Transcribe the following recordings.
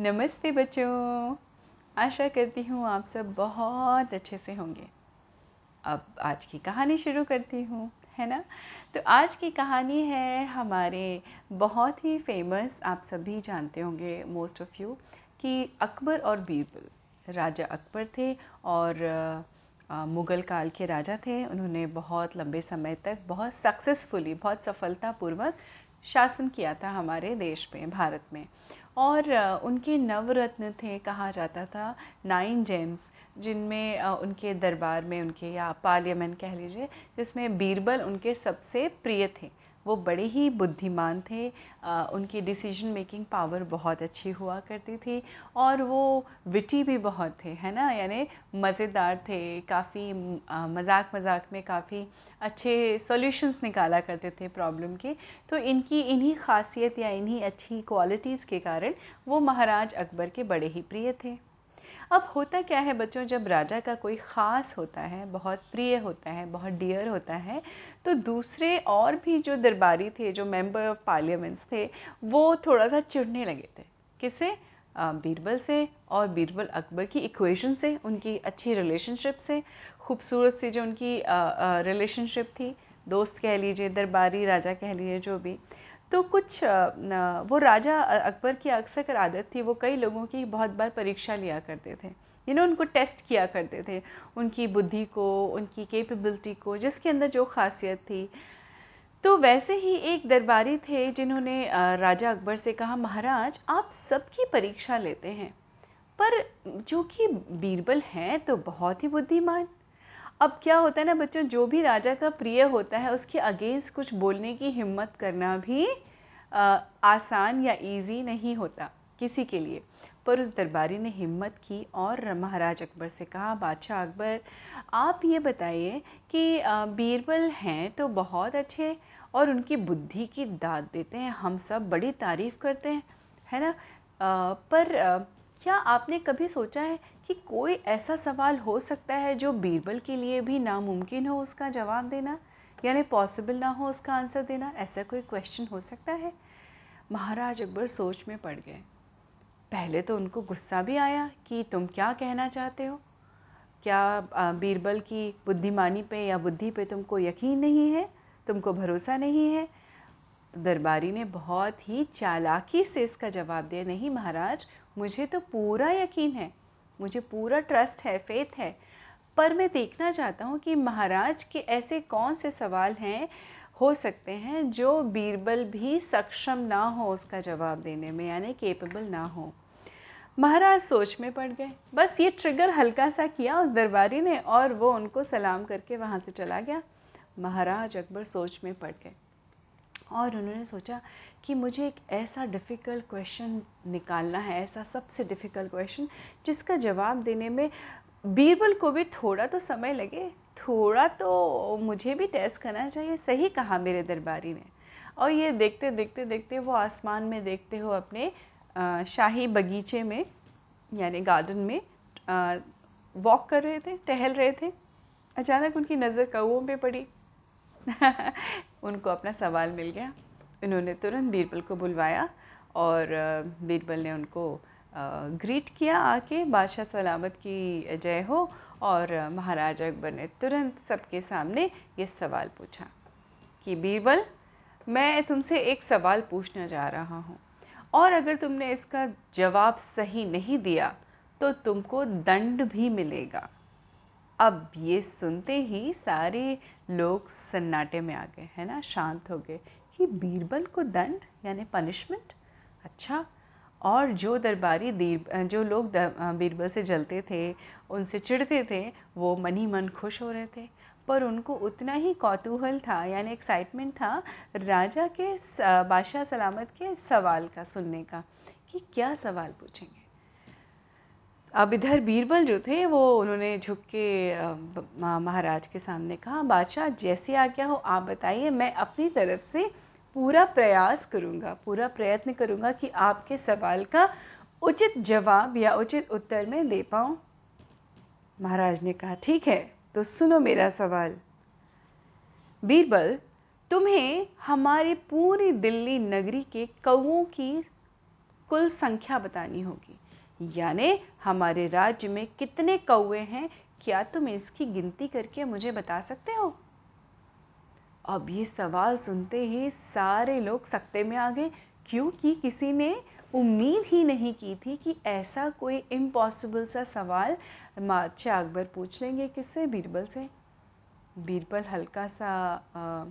नमस्ते बच्चों। आशा करती हूँ आप सब बहुत अच्छे से होंगे। अब आज की कहानी शुरू करती हूँ, है ना? तो आज की कहानी है हमारे बहुत ही फ़ेमस आप सभी जानते होंगे मोस्ट ऑफ़ यू कि अकबर और बीरबल। राजा अकबर थे और मुग़ल काल के राजा थे। उन्होंने बहुत लंबे समय तक बहुत सक्सेसफुली बहुत सफलतापूर्वक शासन किया था हमारे देश में, भारत में। और उनके नवरत्न थे कहा जाता था, नाइन जेम्स, जिनमें उनके दरबार में, उनके या पार्लियामेंट कह लीजिए, जिसमें बीरबल उनके सबसे प्रिय थे। वो बड़े ही बुद्धिमान थे। उनकी डिसीज़न मेकिंग पावर बहुत अच्छी हुआ करती थी और वो विटी भी बहुत थे, है ना? यानी मज़ेदार थे, काफ़ी मज़ाक मज़ाक में काफ़ी अच्छे सॉल्यूशंस निकाला करते थे प्रॉब्लम के। तो इनकी, इन्हीं खासियत या इन्हीं अच्छी क्वालिटीज़ के कारण वो महाराज अकबर के बड़े ही प्रिय थे। अब होता क्या है बच्चों, जब राजा का कोई ख़ास होता है, बहुत प्रिय होता है, बहुत डियर होता है तो दूसरे और भी जो दरबारी थे, जो मेंबर ऑफ़ पार्लियामेंट्स थे, वो थोड़ा सा चिढ़ने लगे थे। किसे? बीरबल से और बीरबल अकबर की इक्वेशन से, उनकी अच्छी रिलेशनशिप से। खूबसूरत सी जो उनकी रिलेशनशिप थी, दोस्त कह लीजिए, दरबारी राजा कह लीजिए, जो भी। तो कुछ वो राजा अकबर की अक्सर आदत थी, वो कई लोगों की बहुत बार परीक्षा लिया करते थे। यू नो, उनको टेस्ट किया करते थे, उनकी बुद्धि को, उनकी कैपेबिलिटी को, जिसके अंदर जो खासियत थी। तो वैसे ही एक दरबारी थे जिन्होंने राजा अकबर से कहा, महाराज, आप सबकी परीक्षा लेते हैं, पर जो कि बीरबल हैं तो बहुत ही बुद्धिमान अब क्या होता है ना बच्चों जो भी राजा का प्रिय होता है उसके अगेंस्ट कुछ बोलने की हिम्मत करना भी आ, आसान या इजी नहीं होता किसी के लिए। पर उस दरबारी ने हिम्मत की और महाराज अकबर से कहा बादशाह अकबर आप ये बताइए कि बीरबल हैं तो बहुत अच्छे और उनकी बुद्धि की दाद देते हैं हम सब बड़ी तारीफ़ करते हैं है ना? आ, पर क्या आपने कभी सोचा है कि कोई ऐसा सवाल हो सकता है जो बीरबल के लिए भी नामुमकिन हो उसका जवाब देना? यानी पॉसिबल ना हो उसका आंसर देना? ऐसा कोई क्वेश्चन हो सकता है? महाराज अकबर सोच में पड़ गए। पहले तो उनको गुस्सा भी आया कि तुम क्या कहना चाहते हो? क्या बीरबल की बुद्धिमानी पे या बुद्धि पे तुमको यकीन नहीं है? तुमको भरोसा नहीं है? तो दरबारी ने बहुत ही चालाकी से इसका जवाब दिया। नहीं महाराज मुझे तो पूरा यकीन है, मुझे पूरा ट्रस्ट है फेथ है। पर मैं देखना चाहता हूँ कि महाराज के ऐसे कौन से सवाल हैं, हो सकते हैं जो बीरबल भी सक्षम ना हो उसका जवाब देने में, यानी केपेबल ना हो। महाराज सोच में पड़ गए। बस ये ट्रिगर हल्का सा किया उस दरबारी ने और वो उनको सलाम करके वहाँ से चला गया। महाराज अकबर सोच में पड़ गए। और उन्होंने सोचा कि मुझे एक ऐसा डिफ़िकल्ट क्वेश्चन निकालना है, ऐसा सबसे डिफ़िकल्ट क्वेश्चन जिसका जवाब देने में बीरबल को भी थोड़ा तो समय लगे, थोड़ा तो मुझे भी टेस्ट करना चाहिए, सही कहा मेरे दरबारी ने। और ये देखते देखते देखते वो आसमान में देखते हो अपने शाही बगीचे में, यानी गार्डन में वॉक कर रहे थे, टहल रहे थे। अचानक उनकी नज़र कौओं पे पड़ी। उनको अपना सवाल मिल गया। इन्होंने तुरंत बीरबल को बुलवाया और बीरबल ने उनको ग्रीट किया आके, बादशाह सलामत की जय हो और महाराजा अकबर ने तुरंत सबके सामने ये सवाल पूछा कि, बीरबल, मैं तुमसे एक सवाल पूछना जा रहा हूँ और अगर तुमने इसका जवाब सही नहीं दिया तो तुमको दंड भी मिलेगा। अब ये सुनते ही सारे लोग सन्नाटे में आ गए, है ना? शांत हो गए कि बीरबल को दंड, यानी पनिशमेंट अच्छा और जो दरबारी दीर, जो लोग बीरबल से जलते थे, उनसे चिढ़ते थे, वो मन ही मन खुश हो रहे थे। पर उनको उतना ही कौतूहल था, यानी एक्साइटमेंट था, राजा के बादशाह सलामत के सवाल का सुनने का कि क्या सवाल पूछेंगे? अब इधर बीरबल जो थे, वो उन्होंने झुक के महाराज के सामने कहा, बादशाह, जैसी आज्ञा हो, आप बताइए, मैं अपनी तरफ़ से पूरा प्रयास करूँगा, पूरा प्रयत्न करूँगा कि आपके सवाल का उचित जवाब या उचित उत्तर मैं दे पाऊँ। महाराज ने कहा, ठीक है तो सुनो मेरा सवाल। बीरबल, तुम्हें हमारे पूरी दिल्ली नगरी के कौओं की कुल संख्या बतानी होगी। यानी हमारे राज्य में कितने कौए हैं, क्या तुम इसकी गिनती करके मुझे बता सकते हो? अब ये सवाल सुनते ही सारे लोग सकते में आ गए, क्योंकि किसी ने उम्मीद ही नहीं की थी कि ऐसा कोई इम्पॉसिबल सा सवाल बादशाह अकबर पूछ लेंगे किससे? बीरबल से। बीरबल हल्का सा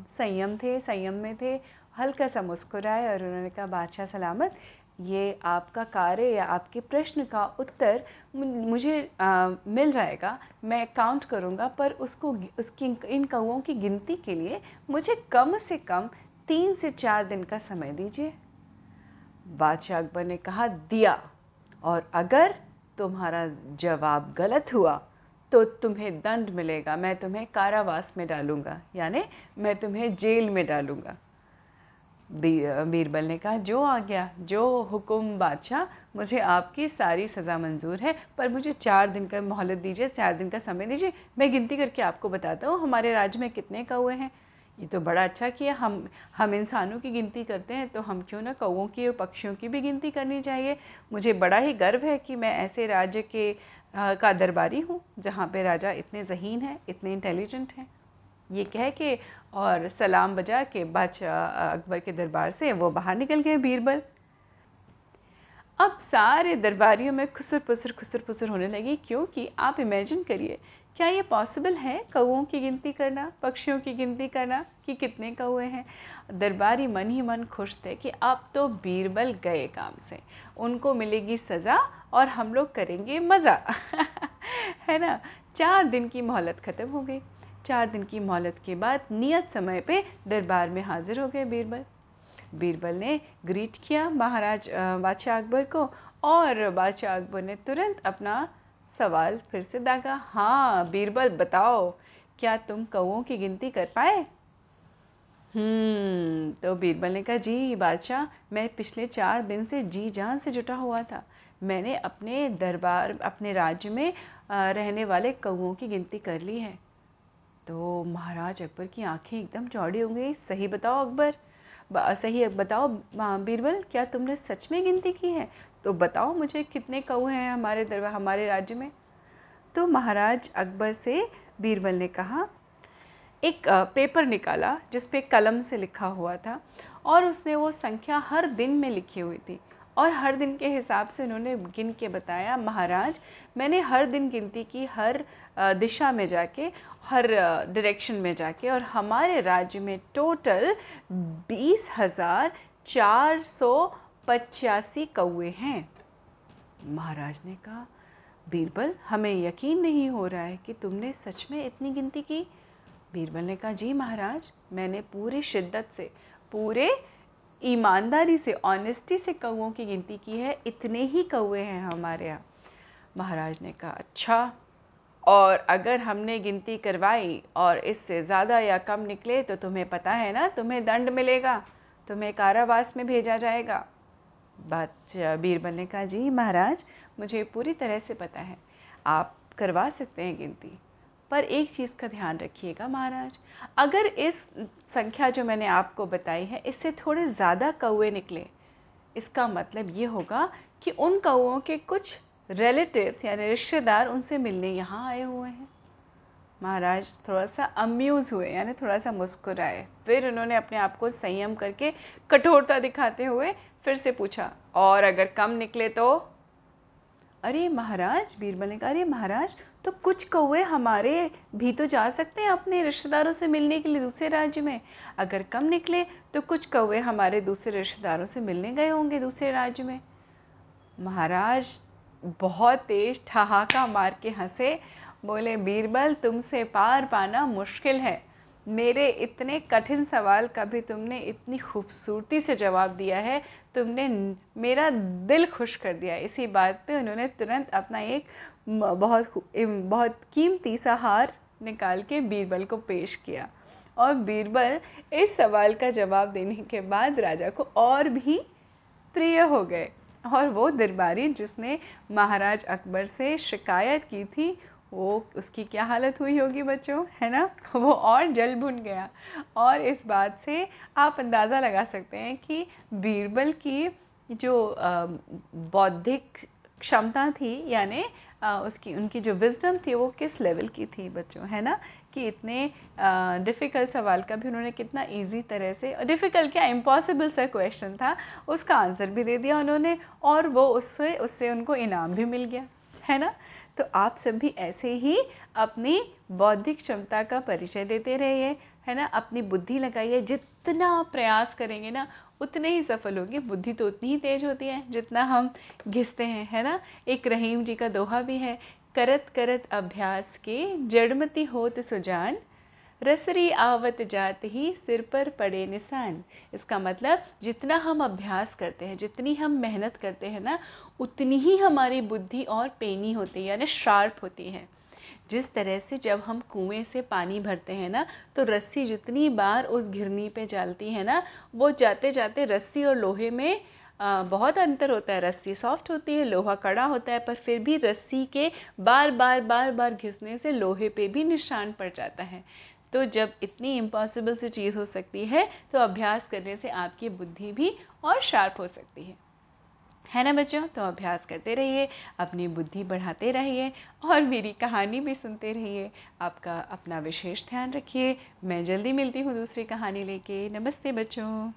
संयम थे, संयम में थे, हल्का सा मुस्कुराए और उन्होंने कहा, बादशाह सलामत ये आपका कार्य या आपके प्रश्न का उत्तर मुझे आ, मिल जाएगा। मैं काउंट करूँगा पर उसको उसकी इन कौओं की गिनती के लिए मुझे कम से कम तीन से चार दिन का समय दीजिए। बादशाह अकबर ने कहा दिया। और अगर तुम्हारा जवाब गलत हुआ तो तुम्हें दंड मिलेगा। मैं तुम्हें कारावास में डालूँगा यानी मैं तुम्हें जेल में डालूँगा। बीरबल ने कहा जो आ गया जो हुक्म बादशाह मुझे आपकी सारी सज़ा मंजूर है पर मुझे चार दिन का मोहलत दीजिए चार दिन का समय दीजिए मैं गिनती करके आपको बताता हूँ हमारे राज्य में कितने कौए हैं। ये तो बड़ा अच्छा किया हम हम इंसानों की गिनती करते हैं तो हम क्यों ना कौओं की और पक्षियों की भी गिनती करनी चाहिए। मुझे बड़ा ही गर्व है कि मैं ऐसे राज्य के आ, का दरबारी हूँ जहाँ पे राजा इतने जहीन हैं इतने इंटेलिजेंट हैं। ये कह के और सलाम बजा के बादशाह अकबर के दरबार से वो बाहर निकल गए बीरबल। अब सारे दरबारियों में खुसर पुसर खुसर पुसर होने लगी। क्योंकि आप इमेजिन करिए, क्या ये पॉसिबल है कौओं की गिनती करना, पक्षियों की गिनती करना कि कितने कौए हैं? दरबारी मन ही मन खुश थे कि अब तो बीरबल गए काम से। उनको मिलेगी सज़ा और हम लोग करेंगे मज़ा। है ना? चार दिन की मोहलत ख़त्म हो गई। चार दिन की मोहलत के बाद नियत समय पे दरबार में हाजिर हो गए बीरबल। बीरबल ने ग्रीट किया महाराज बादशाह अकबर को और बादशाह अकबर ने तुरंत अपना सवाल फिर से दागा। हाँ बीरबल, बताओ, क्या तुम कौओं की गिनती कर पाए? हम्म तो बीरबल ने कहा, जी, बादशाह, मैं पिछले चार दिन से जी जान से जुटा हुआ था। मैंने अपने दरबार, अपने राज्य में रहने वाले कौओं की गिनती कर ली है। तो महाराज अकबर की आँखें एकदम चौड़ी हो गई सही बताओ अकबर। सही बताओ बीरबल, क्या तुमने सच में गिनती की है? तो बताओ मुझे कितने कौए हैं हमारे दरबार हमारे राज्य में। तो महाराज अकबर से बीरबल ने कहा, एक पेपर निकाला, जिस पे कलम से लिखा हुआ था, और उसने वो संख्या हर दिन में लिखी हुई थी। और हर दिन के हिसाब से उन्होंने गिन के बताया, महाराज, मैंने हर दिन गिनती की, हर दिशा में जाके, हर डायरेक्शन में जाके और हमारे राज्य में टोटल बीस हज़ार चार सौ पचासी कौए हैं। महाराज ने कहा, बीरबल, हमें यकीन नहीं हो रहा है कि तुमने सच में इतनी गिनती की? बीरबल ने कहा, जी महाराज, मैंने पूरी शिद्दत से, पूरे ईमानदारी से ऑनेस्टी से कौओं की गिनती की है। इतने ही कौए हैं हमारे यहाँ। महाराज ने कहा अच्छा और अगर हमने गिनती करवाई और इससे ज़्यादा या कम निकले तो तुम्हें पता है ना, तुम्हें दंड मिलेगा, तुम्हें कारावास में भेजा जाएगा। बात बीरबल ने कहा जी, महाराज, मुझे पूरी तरह से पता है, आप करवा सकते हैं गिनती, पर एक चीज़ का ध्यान रखिएगा महाराज, अगर इस संख्या जो मैंने आपको बताई है, इससे थोड़े ज़्यादा कौए निकले, इसका मतलब ये होगा कि उन कौओं के कुछ रिलेटिव्स यानी रिश्तेदार उनसे मिलने यहाँ आए हुए हैं। महाराज थोड़ा सा अम्यूज़ हुए, यानी थोड़ा सा मुस्कुराए। फिर उन्होंने अपने आप को संयम करके कठोरता दिखाते हुए फिर से पूछा, और अगर कम निकले तो? अरे महाराज, बीरबल ने कहा, अरे महाराज तो कुछ कौए हमारे भी तो जा सकते हैं अपने रिश्तेदारों से मिलने के लिए दूसरे राज्य में। अगर कम निकले तो कुछ कौए हमारे दूसरे रिश्तेदारों से मिलने गए होंगे दूसरे राज्य में। महाराज बहुत तेज ठहाका मार के हंसे। बोले, बीरबल, तुमसे पार पाना मुश्किल है। मेरे इतने कठिन सवाल का भी तुमने इतनी खूबसूरती से जवाब दिया है। तुमने मेरा दिल खुश कर दिया इसी बात पे उन्होंने तुरंत अपना एक बहुत बहुत कीमती सा हार निकाल के बीरबल को पेश किया। और बीरबल इस सवाल का जवाब देने के बाद राजा को और भी प्रिय हो गए। और वो दरबारी जिसने महाराज अकबर से शिकायत की थी, वो उसकी क्या हालत हुई होगी बच्चों, है ना? वो और जल भुन गया। और इस बात से आप अंदाज़ा लगा सकते हैं कि बीरबल की जो बौद्धिक क्षमता थी, यानी उसकी, उनकी जो विजडम थी, वो किस लेवल की थी बच्चों, है ना? कि इतने डिफ़िकल्ट सवाल का भी उन्होंने कितना इजी तरह से डिफ़िकल्ट क्या इम्पॉसिबल सा क्वेश्चन था, उसका आंसर भी दे दिया उन्होंने और वो उससे उससे उनको इनाम भी मिल गया, है ना? तो आप सब भी ऐसे ही अपनी बौद्धिक क्षमता का परिचय देते रहिए, है ना? अपनी बुद्धि लगाइए, जितना प्रयास करेंगे ना, उतने ही सफल होंगे। बुद्धि तो उतनी ही तेज होती है जितना हम घिसते हैं, है ना? एक रहीम जी का दोहा भी है करत करत अभ्यास के जड़मती होत सुजान, रसरी आवत जात ही सिर पर पड़े निशान। इसका मतलब जितना हम अभ्यास करते हैं, जितनी हम मेहनत करते हैं ना, उतनी ही हमारी बुद्धि और पेनी होती है, यानी शार्प होती है। जिस तरह से जब हम कुएँ से पानी भरते हैं ना तो रस्सी जितनी बार उस घिरनी पे जालती है ना, वो जाते जाते रस्सी और लोहे में बहुत अंतर होता है। रस्सी सॉफ्ट होती है, लोहा कड़ा होता है, पर फिर भी रस्सी के बार बार बार बार घिसने से लोहे पे भी निशान पड़ जाता है। तो जब इतनी इम्पॉसिबल सी चीज़ हो सकती है तो अभ्यास करने से आपकी बुद्धि भी और शार्प हो सकती है। है ना बच्चों? तो अभ्यास करते रहिए, अपनी बुद्धि बढ़ाते रहिए और मेरी कहानी भी सुनते रहिए। आपका अपना विशेष ध्यान रखिए। मैं जल्दी मिलती हूँ दूसरी कहानी लेके। नमस्ते बच्चों।